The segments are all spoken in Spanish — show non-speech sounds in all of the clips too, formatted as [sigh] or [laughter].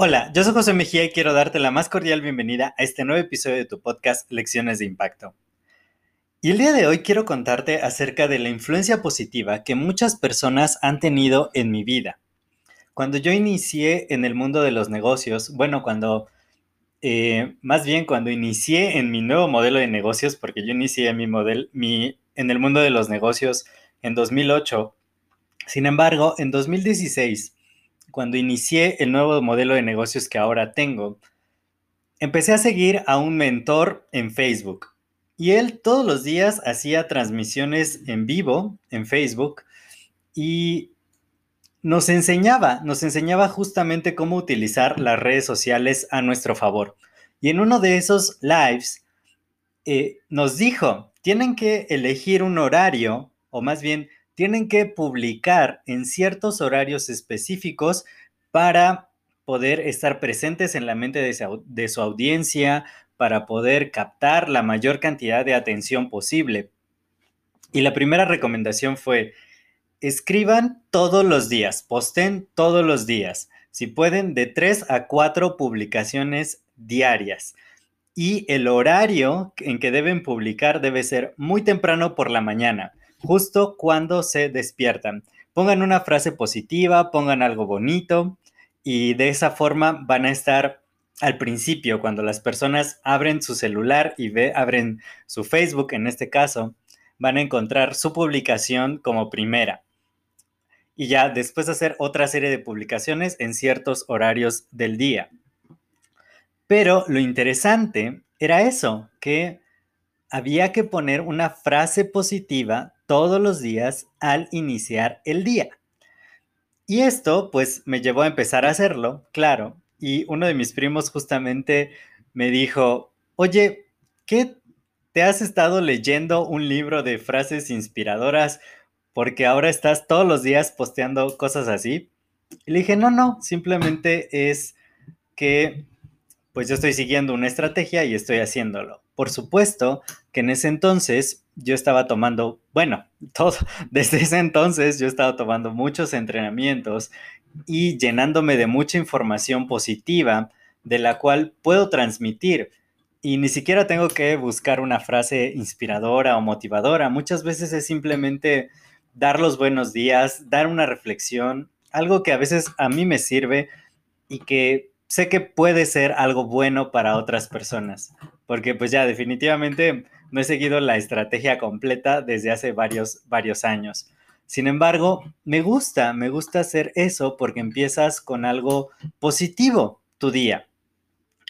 Hola, yo soy José Mejía y quiero darte la más cordial bienvenida a este nuevo episodio de tu podcast Lecciones de Impacto. Y el día de hoy quiero contarte acerca de la influencia positiva que muchas personas han tenido en mi vida. Cuando yo inicié en el mundo de los negocios, bueno, cuando, eh, más bien cuando inicié en mi nuevo modelo de negocios, porque yo inicié mi modelo, mi, en el mundo de los negocios en 2008, sin embargo, en 2016, cuando inicié el nuevo modelo de negocios que ahora tengo, empecé a seguir a un mentor en Facebook. Y él todos los días hacía transmisiones en vivo en Facebook y nos enseñaba, nos enseñaba justamente cómo utilizar las redes sociales a nuestro favor. Y en uno de esos lives eh, nos dijo, tienen que elegir un horario, o más bien tienen que publicar en ciertos horarios específicos para poder estar presentes en la mente de su, audiencia, para poder captar la mayor cantidad de atención posible. Y la primera recomendación fue, escriban todos los días, posten todos los días, si pueden, de tres a cuatro publicaciones diarias. Y el horario en que deben publicar debe ser muy temprano por la mañana justo cuando se despiertan. Pongan una frase positiva, pongan algo bonito y de esa forma van a estar al principio, cuando las personas abren su celular y ve, abren su Facebook en este caso, van a encontrar su publicación como primera. Y ya después hacer otra serie de publicaciones en ciertos horarios del día. Pero lo interesante era eso, que había que poner una frase positiva todos los días al iniciar el día. Y esto pues me llevó a empezar a hacerlo, claro. Y uno de mis primos justamente me dijo, oye, ¿qué te has estado leyendo un libro de frases inspiradoras porque ahora estás todos los días posteando cosas así? Y le dije, no, no, simplemente es que pues yo estoy siguiendo una estrategia y estoy haciéndolo. Por supuesto que en ese entonces yo estaba tomando, bueno, [laughs] todo, desde ese entonces yo estaba tomando muchos entrenamientos y llenándome de mucha información positiva de la cual puedo transmitir. Y ni siquiera tengo que buscar una frase inspiradora o motivadora. Muchas veces es simplemente dar los buenos días, dar una reflexión, algo que a veces a mí me sirve y que sé que puede ser algo bueno para otras personas, porque pues ya definitivamente no he seguido la estrategia completa desde hace varios, varios años. Sin embargo, me gusta, me gusta hacer eso porque empiezas con algo positivo tu día.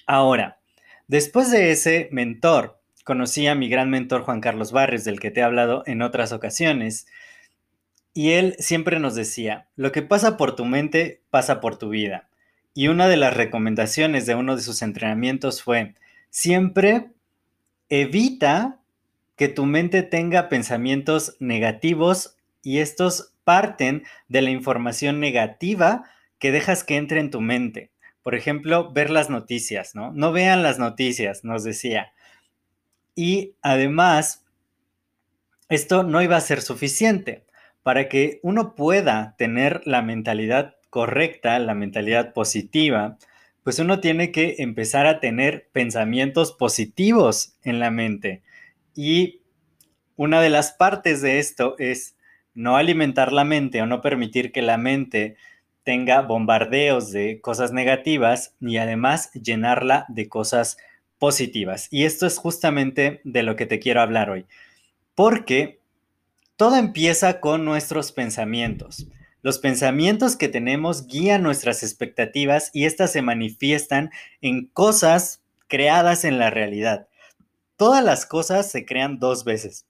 Ahora, después de ese mentor, conocí a mi gran mentor Juan Carlos Barrios, del que te he hablado en otras ocasiones, y él siempre nos decía, lo que pasa por tu mente pasa por tu vida. Y una de las recomendaciones de uno de sus entrenamientos fue, siempre evita que tu mente tenga pensamientos negativos y estos parten de la información negativa que dejas que entre en tu mente. Por ejemplo, ver las noticias, ¿no? No vean las noticias, nos decía. Y además, esto no iba a ser suficiente. Para que uno pueda tener la mentalidad correcta, la mentalidad positiva, pues uno tiene que empezar a tener pensamientos positivos en la mente. Y una de las partes de esto es no alimentar la mente o no permitir que la mente tenga bombardeos de cosas negativas y además llenarla de cosas positivas. Y esto es justamente de lo que te quiero hablar hoy. Porque todo empieza con nuestros pensamientos. Los pensamientos que tenemos guían nuestras expectativas y éstas se manifiestan en cosas creadas en la realidad. Todas las cosas se crean dos veces.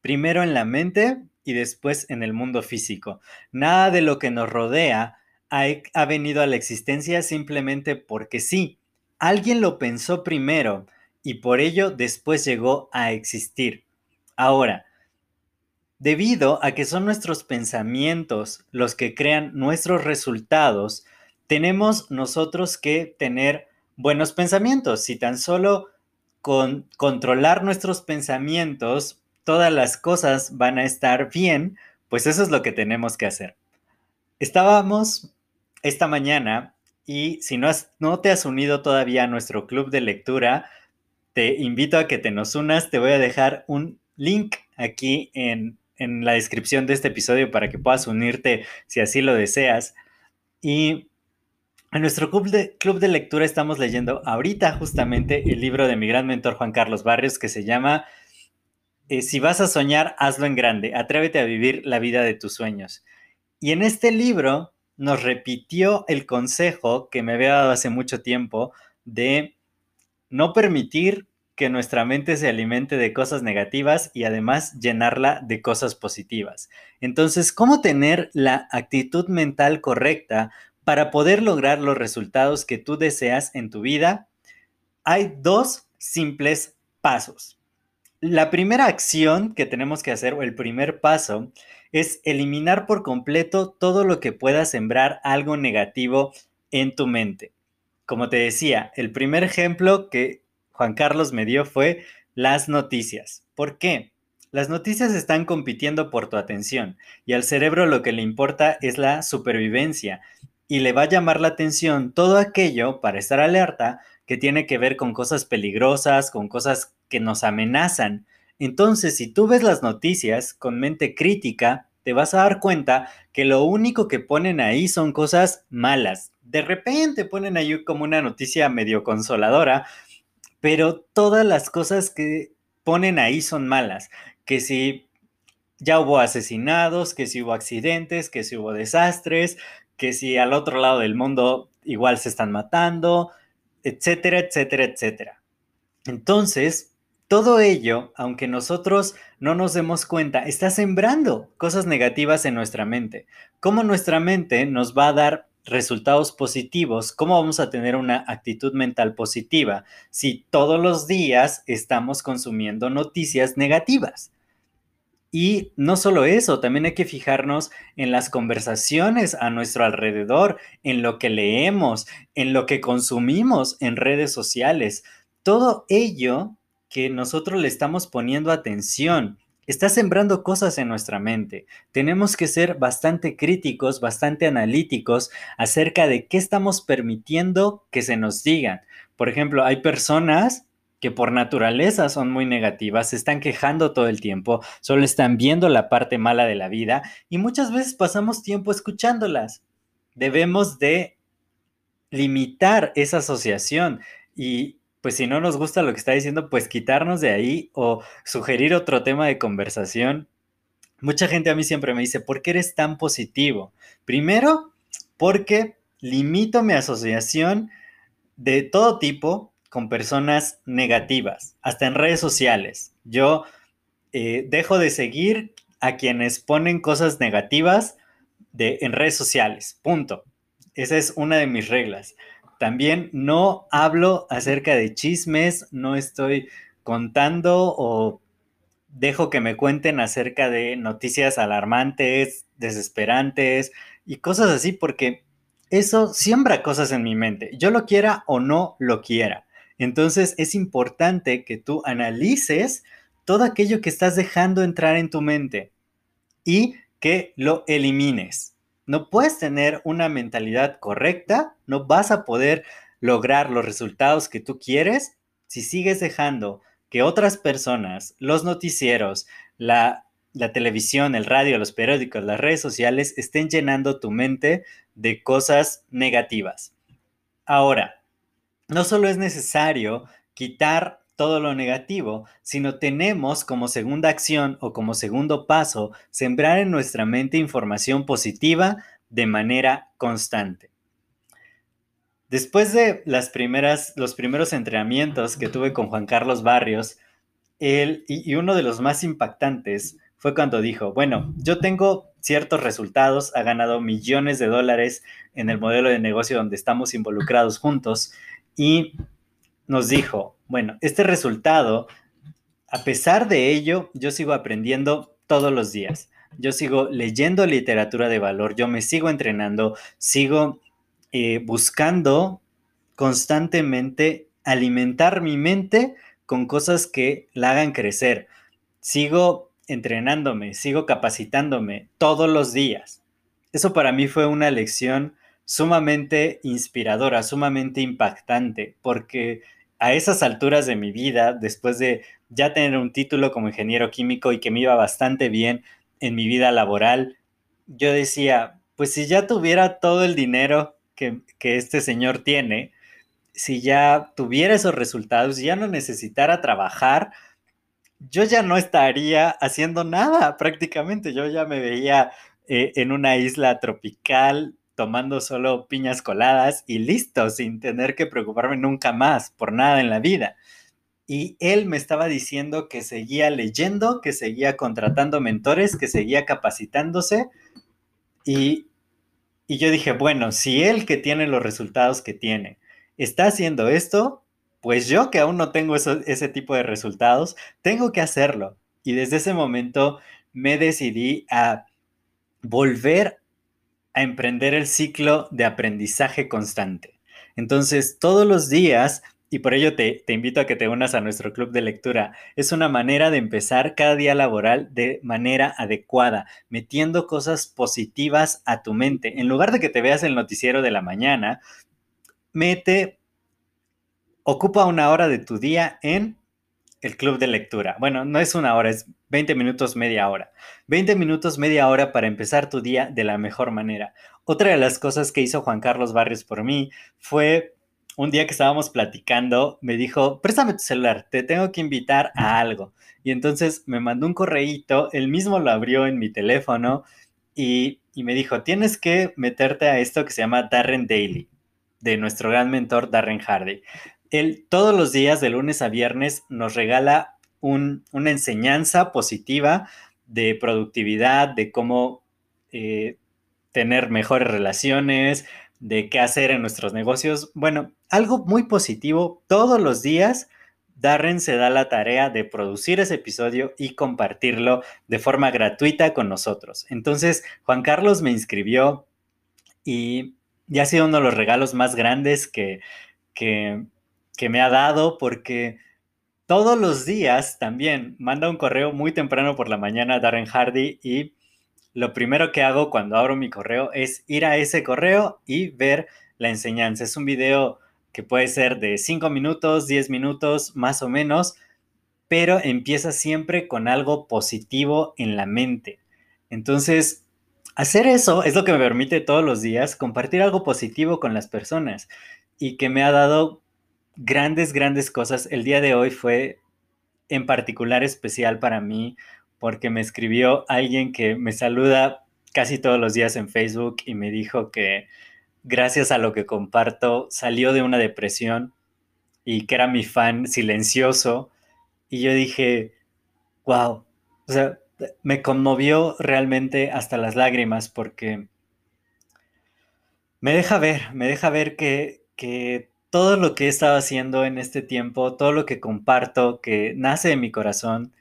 Primero en la mente y después en el mundo físico. Nada de lo que nos rodea ha, ha venido a la existencia simplemente porque sí. Alguien lo pensó primero y por ello después llegó a existir. Ahora, debido a que son nuestros pensamientos los que crean nuestros resultados, tenemos nosotros que tener buenos pensamientos. Si tan solo con controlar nuestros pensamientos, todas las cosas van a estar bien, pues eso es lo que tenemos que hacer. Estábamos esta mañana y si no, no te has unido todavía a nuestro club de lectura, te invito a que te nos unas. Te voy a dejar un link aquí en, en la descripción de este episodio para que puedas unirte si así lo deseas. Y en nuestro club de, club de lectura estamos leyendo ahorita justamente el libro de mi gran mentor Juan Carlos Barrios que se llama eh, Si vas a soñar, hazlo en grande, atrévete a vivir la vida de tus sueños. Y en este libro nos repitió el consejo que me había dado hace mucho tiempo de no permitir que nuestra mente se alimente de cosas negativas y además llenarla de cosas positivas. Entonces, ¿cómo tener la actitud mental correcta para poder lograr los resultados que tú deseas en tu vida, hay dos simples pasos. La primera acción que tenemos que hacer, o el primer paso, es eliminar por completo todo lo que pueda sembrar algo negativo en tu mente. Como te decía, el primer ejemplo que Juan Carlos me dio fue las noticias. ¿Por qué? Las noticias están compitiendo por tu atención y al cerebro lo que le importa es la supervivencia y le va a llamar la atención todo aquello para estar alerta que tiene que ver con cosas peligrosas, con cosas que nos amenazan. Entonces, si tú ves las noticias con mente crítica, te vas a dar cuenta que lo único que ponen ahí son cosas malas. De repente ponen ahí como una noticia medio consoladora, pero todas las cosas que ponen ahí son malas. Que si ya hubo asesinados, que si hubo accidentes, que si hubo desastres, que si al otro lado del mundo igual se están matando, etcétera, etcétera, etcétera. Entonces, todo ello, aunque nosotros no nos demos cuenta, está sembrando cosas negativas en nuestra mente. ¿Cómo nuestra mente nos va a dar resultados positivos? ¿Cómo vamos a tener una actitud mental positiva si todos los días estamos consumiendo noticias negativas? Y no solo eso, también hay que fijarnos en las conversaciones a nuestro alrededor, en lo que leemos, en lo que consumimos en redes sociales. Todo ello que nosotros le estamos poniendo atención está sembrando cosas en nuestra mente. Tenemos que ser bastante críticos, bastante analíticos acerca de qué estamos permitiendo que se nos digan. Por ejemplo, hay personas que por naturaleza son muy negativas, se están quejando todo el tiempo, solo están viendo la parte mala de la vida y muchas veces pasamos tiempo escuchándolas. Debemos de limitar esa asociación y pues si no nos gusta lo que está diciendo, pues quitarnos de ahí o sugerir otro tema de conversación. Mucha gente a mí siempre me dice, ¿por qué eres tan positivo? Primero, porque limito mi asociación de todo tipo con personas negativas, hasta en redes sociales. Yo eh, dejo de seguir a quienes ponen cosas negativas de, en redes sociales, punto. Esa es una de mis reglas. También no hablo acerca de chismes, no estoy contando o dejo que me cuenten acerca de noticias alarmantes, desesperantes y cosas así, porque eso siembra cosas en mi mente, yo lo quiera o no lo quiera. Entonces es importante que tú analices todo aquello que estás dejando entrar en tu mente y que lo elimines. No puedes tener una mentalidad correcta, no vas a poder lograr los resultados que tú quieres si sigues dejando que otras personas, los noticieros, la, televisión, el radio, los periódicos, las redes sociales estén llenando tu mente de cosas negativas. Ahora, no solo es necesario quitar todo lo negativo, sino tenemos como segunda acción o como segundo paso sembrar en nuestra mente información positiva de manera constante. Después de las primeras, los primeros entrenamientos que tuve con Juan Carlos Barrios, él y uno de los más impactantes fue cuando dijo, bueno, yo tengo ciertos resultados, ha ganado millones de dólares en el modelo de negocio donde estamos involucrados juntos y nos dijo, bueno, este resultado, a pesar de ello, yo sigo aprendiendo todos los días. Yo sigo leyendo literatura de valor, yo me sigo entrenando, sigo eh, buscando constantemente alimentar mi mente con cosas que la hagan crecer. Sigo entrenándome, sigo capacitándome todos los días. Eso para mí fue una lección sumamente inspiradora, sumamente impactante, porque a esas alturas de mi vida, después de ya tener un título como ingeniero químico y que me iba bastante bien en mi vida laboral, yo decía, pues si ya tuviera todo el dinero que, que este señor tiene, si ya tuviera esos resultados, ya no necesitara trabajar, yo ya no estaría haciendo nada prácticamente. Yo ya me veía eh, en una isla tropical tomando solo piñas coladas y listo, sin tener que preocuparme nunca más por nada en la vida. Y él me estaba diciendo que seguía leyendo, que seguía contratando mentores, que seguía capacitándose. Y, y yo dije, bueno, si él que tiene los resultados que tiene está haciendo esto, pues yo que aún no tengo ese tipo de resultados, tengo que hacerlo. Y desde ese momento me decidí a volver a emprender el ciclo de aprendizaje constante. Entonces, todos los días, y por ello te, te, invito a que te unas a nuestro club de lectura, es una manera de empezar cada día laboral de manera adecuada, metiendo cosas positivas a tu mente. En lugar de que te veas el noticiero de la mañana, mete ocupa una hora de tu día en el club de lectura. Bueno, no es una hora, es 20 minutos, media hora. 20 minutos, media hora para empezar tu día de la mejor manera. Otra de las cosas que hizo Juan Carlos Barrios por mí fue un día que estábamos platicando, me dijo, préstame tu celular, te tengo que invitar a algo. Y entonces me mandó un correíto, él mismo lo abrió en mi teléfono y, y me dijo, tienes que meterte a esto que se llama Darren Daily, de nuestro gran mentor Darren Hardy él todos los días, de lunes a viernes, nos regala una enseñanza positiva de productividad, de cómo eh, tener mejores relaciones, de qué hacer en nuestros negocios. Bueno, algo muy positivo. Todos los días, Darren se da la tarea de producir ese episodio y compartirlo de forma gratuita con nosotros. Entonces, Juan Carlos me inscribió y, ya ha sido uno de los regalos más grandes que, que, que me ha dado porque todos los días también manda un correo muy temprano por la mañana a Darren Hardy y lo primero que hago cuando abro mi correo es ir a ese correo y ver la enseñanza. Es un video que puede ser de 5 minutos, 10 minutos, más o menos, pero empieza siempre con algo positivo en la mente. Entonces, hacer eso es lo que me permite todos los días compartir algo positivo con las personas y que me ha dado grandes, grandes cosas. El día de hoy fue en particular especial para mí porque me escribió alguien que me saluda casi todos los días en Facebook y me dijo que gracias a lo que comparto salió de una depresión y que era mi fan silencioso. Y yo dije, wow, o sea, me conmovió realmente hasta las lágrimas porque me deja ver, me deja ver que, que todo lo que he estado haciendo en este tiempo, todo lo que comparto, que nace de mi corazón,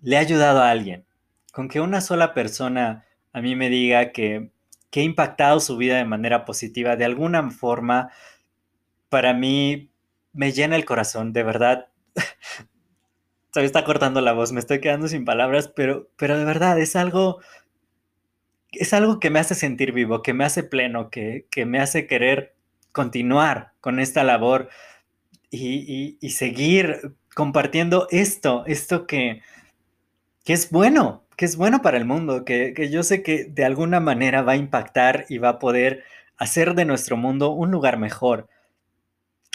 le ha ayudado a alguien. Con que una sola persona a mí me diga que, que ha impactado su vida de manera positiva, de alguna forma, para mí me llena el corazón, de verdad. [laughs] Se me está cortando la voz, me estoy quedando sin palabras, pero, pero de verdad es algo, es algo que me hace sentir vivo, que me hace pleno, que, que me hace querer continuar con esta labor y, seguir compartiendo esto, esto que, que, es bueno, que es bueno para el mundo, que, que yo sé que de alguna manera va a impactar y va a poder hacer de nuestro mundo un lugar mejor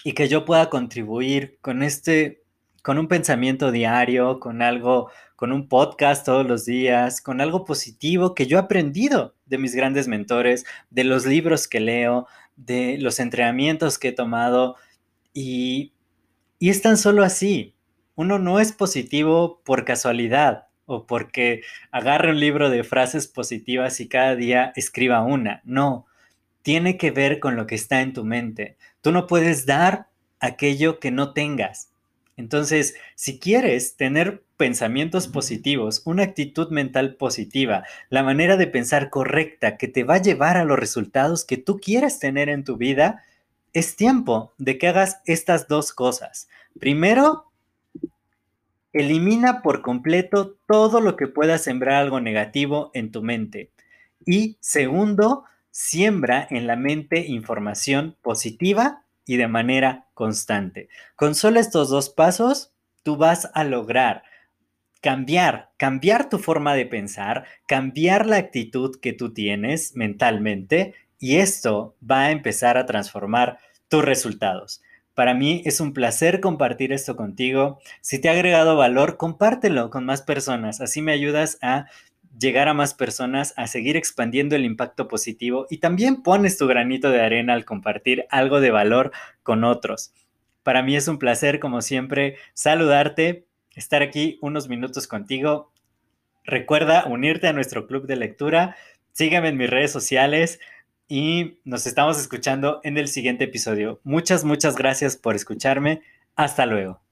y que yo pueda contribuir con este, con un pensamiento diario, con algo, con un podcast todos los días, con algo positivo que yo he aprendido de mis grandes mentores, de los libros que leo, de los entrenamientos que he tomado y, y es tan solo así. Uno no es positivo por casualidad. o porque agarre un libro de frases positivas y cada día escriba una. No, tiene que ver con lo que está en tu mente. Tú no puedes dar aquello que no tengas. Entonces, si quieres tener pensamientos positivos, una actitud mental positiva, la manera de pensar correcta que te va a llevar a los resultados que tú quieres tener en tu vida, es tiempo de que hagas estas dos cosas. Primero, elimina por completo todo lo que pueda sembrar algo negativo en tu mente. Y segundo, siembra en la mente información positiva y de manera constante. Con solo estos dos pasos, tú vas a lograr cambiar, cambiar tu forma de pensar, cambiar la actitud que tú tienes mentalmente y esto va a empezar a transformar tus resultados. Para mí es un placer compartir esto contigo. Si te ha agregado valor, compártelo con más personas. Así me ayudas a llegar a más personas, a seguir expandiendo el impacto positivo y también pones tu granito de arena al compartir algo de valor con otros. Para mí es un placer, como siempre, saludarte, estar aquí unos minutos contigo. Recuerda unirte a nuestro club de lectura, sígueme en mis redes sociales y nos estamos escuchando en el siguiente episodio. Muchas, muchas gracias por escucharme. Hasta luego.